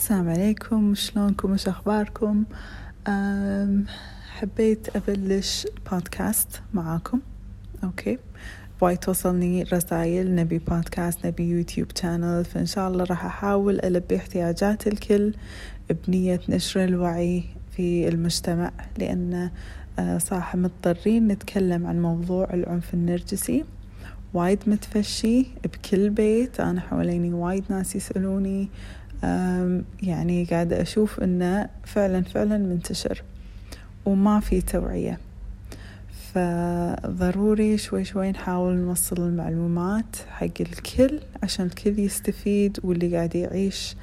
السلام عليكم شلونكم؟ وش أخباركم؟ حبيت أبلش بودكاست معاكم. okay. وايد توصلني رسائل نبي بودكاست نبي يوتيوب channel فإن شاء الله راح أحاول ألبي احتياجات الكل بنية نشر الوعي في المجتمع لأن آه، صح مضطرين نتكلم عن موضوع العنف النرجسي. وايد متفشي بكل بيت أنا حواليني وايد ناس يسألوني يعني قاعدة أشوف إنه فعلا فعلا منتشر وما في توعية. فضروري شوي شوي نحاول نوصل المعلومات حق الكل عشان الكل يستفيد واللي قاعد يعيش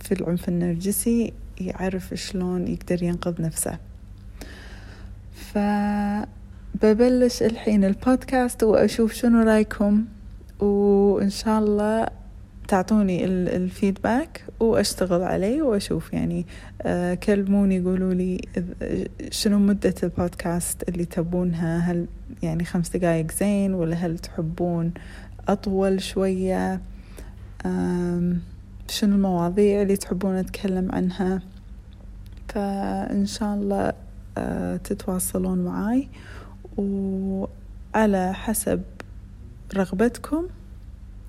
في العنف النرجسي يعرف شلون يقدر ينقذ نفسه. فببلش الحين البودكاست وأشوف شنو رأيكم وإن شاء الله تعطوني الفيدباك وأشتغل عليه وأشوف يعني آه، كلموني قولوا لي شنو مدة البودكاست اللي تبونها؟ هل يعني خمس دقايق زين ولا هل تحبون أطول شوية؟ شنو المواضيع اللي تحبون أتكلم عنها؟ فإن شاء الله آه، تتواصلون معاي وعلى حسب رغبتكم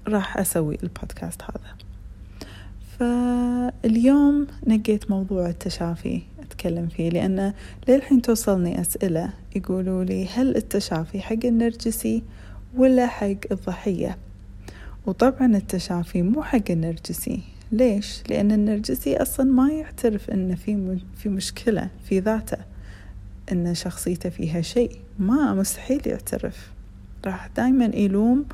راح أسوي البودكاست هذا. فاليوم نقيت موضوع التشافي أتكلم فيه لأن للحين توصلني أسئلة يقولوا لي هل التشافي حق النرجسي ولا حق الضحية؟ وطبعا التشافي مو حق النرجسي. ليش؟ لأن النرجسي أصلا ما يعترف أن في في مشكلة في ذاته أن شخصيته فيها شيء ما مستحيل يعترف. راح دايما يلوم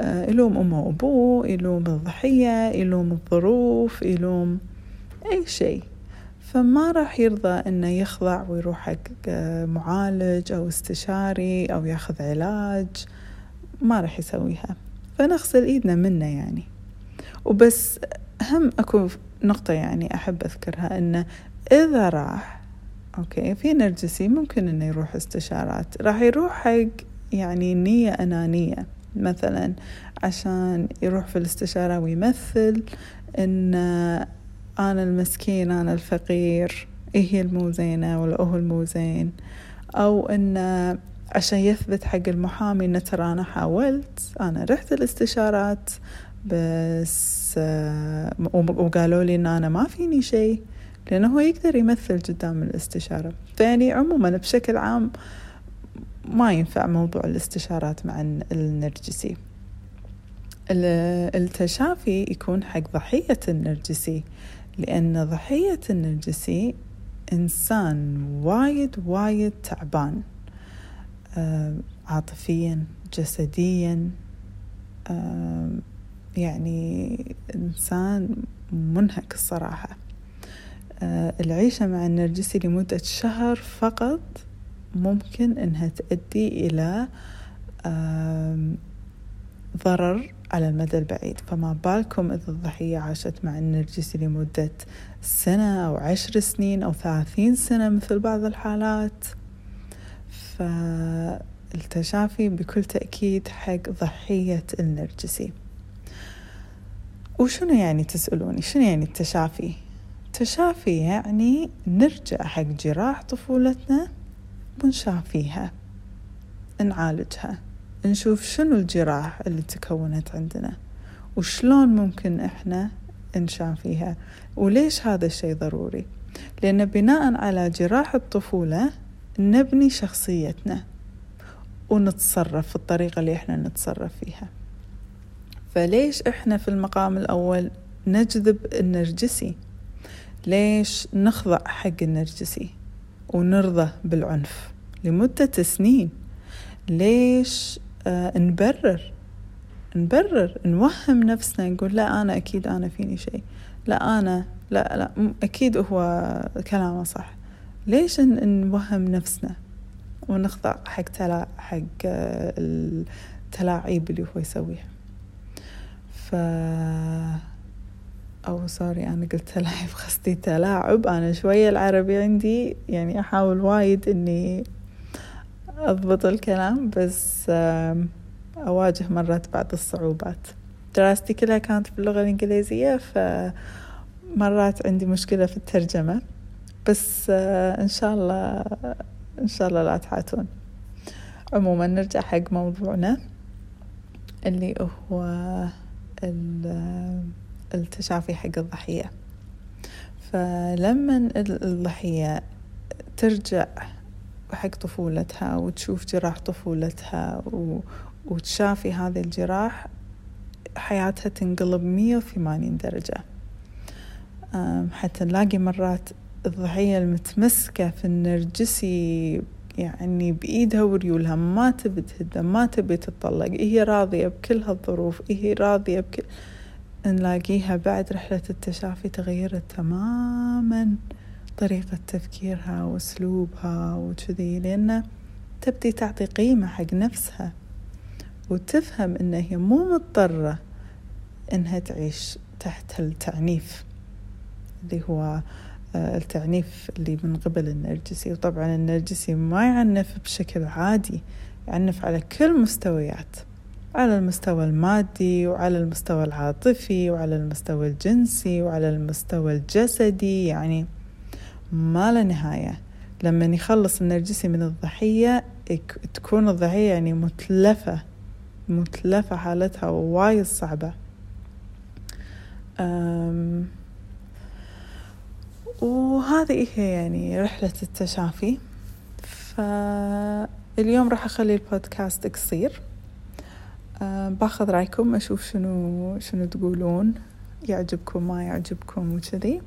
يلوم أمه وأبوه يلوم الضحية يلوم الظروف يلوم أي شيء. فما راح يرضى أنه يخضع ويروح حق آه، معالج أو استشاري أو ياخذ علاج. ما راح يسويها. فنغسل إيدنا منه يعني. وبس هم أكو نقطة يعني أحب أذكرها أنه إذا راح أوكي في نرجسي ممكن أنه يروح استشارات. راح يروح حق يعني نية أنانية. مثلا عشان يروح في الاستشارة ويمثل إن أنا المسكين أنا الفقير إيه هي الموزينة ولا هو الموزين؟ أو إن عشان يثبت حق المحامي إن ترى أنا حاولت أنا رحت الاستشارات بس وقالوا لي إن أنا ما فيني شيء لأنه هو يقدر يمثل قدام الاستشارة. فيعني عموما بشكل عام ما ينفع موضوع الاستشارات مع النرجسي. التشافي يكون حق ضحية النرجسي لأن ضحية النرجسي إنسان وايد وايد تعبان آه عاطفيا جسديا آه يعني إنسان منهك الصراحة. آه العيشة مع النرجسي لمدة شهر فقط ممكن إنها تؤدي إلى ضرر على المدى البعيد. فما بالكم إذا الضحية عاشت مع النرجسي لمدة سنة أو عشر سنين أو ثلاثين سنة مثل بعض الحالات. فالتشافي بكل تأكيد حق ضحية النرجسي. وشنو يعني تسألوني؟ شنو يعني التشافي؟ التشافي يعني نرجع حق جراح طفولتنا ونشافيها نعالجها. نشوف شنو الجراح اللي تكونت عندنا. وشلون ممكن إحنا نشافيها وليش هذا الشيء ضروري؟ لأن بناء على جراح الطفولة نبني شخصيتنا. ونتصرف في الطريقة اللي إحنا نتصرف فيها. فليش إحنا في المقام الأول نجذب النرجسي؟ ليش نخضع حق النرجسي؟ ونرضى بالعنف لمدة سنين. ليش؟ آه نبرر. نبرر. نوهم نفسنا نقول لا أنا أكيد أنا فيني شيء. لا أنا لا لا أكيد هو كلامه صح. ليش نوهم نفسنا؟ ونخضع حق تلا حق آه، التلاعيب اللي هو يسويها. ف أو سوري أنا قلت تلاعب قصدي تلاعب. أنا شوية العربي عندي يعني أحاول وايد إني أضبط الكلام بس أواجه مرات بعض الصعوبات. دراستي كلها كانت باللغة الإنجليزية ف مرات عندي مشكلة في الترجمة. بس آه، إن شاء الله إن شاء الله لا تعاتون عموما نرجع حق موضوعنا اللي هو التشافي حق الضحية. فلما الضحية ترجع حق طفولتها وتشوف جراح طفولتها وتشافي هذه الجراح حياتها تنقلب مية وثمانين درجة. حتى نلاقي مرات الضحية المتمسكة في النرجسي يعني بإيدها وريولها ما تبي تهدى ما تبي تطلق هي راضية بكل هالظروف هي راضية بكل نلاقيها بعد رحلة التشافي تغيرت تماما طريقة تفكيرها وأسلوبها وكذي لأن تبدي تعطي قيمة حق نفسها وتفهم إن هي مو مضطرة إنها تعيش تحت التعنيف اللي هو آه، التعنيف اللي من قبل النرجسي. وطبعا النرجسي ما يعنف بشكل عادي يعنف على كل مستويات. على المستوى المادي وعلى المستوى العاطفي وعلى المستوى الجنسي وعلى المستوى الجسدي يعني ما لا نهاية. لما يخلص النرجسي من الضحية تكون الضحية يعني متلفة متلفة حالتها وايد صعبة. وهذه هي يعني رحلة التشافي. فاليوم راح أخلي البودكاست قصير. باخذ رايكم أشوف شنو شنو تقولون. يعجبكم ما يعجبكم وكذي.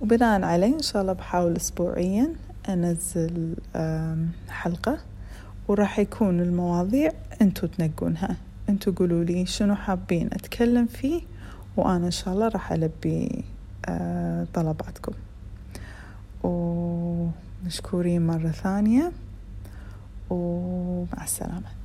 وبناء عليه إن شاء الله بحاول أسبوعيا أنزل حلقة. وراح يكون المواضيع أنتوا تنقونها. أنتوا قولوا لي شنو حابين أتكلم فيه وأنا إن شاء الله راح ألبي آه، طلباتكم. ومشكورين مرة ثانية. ومع السلامة.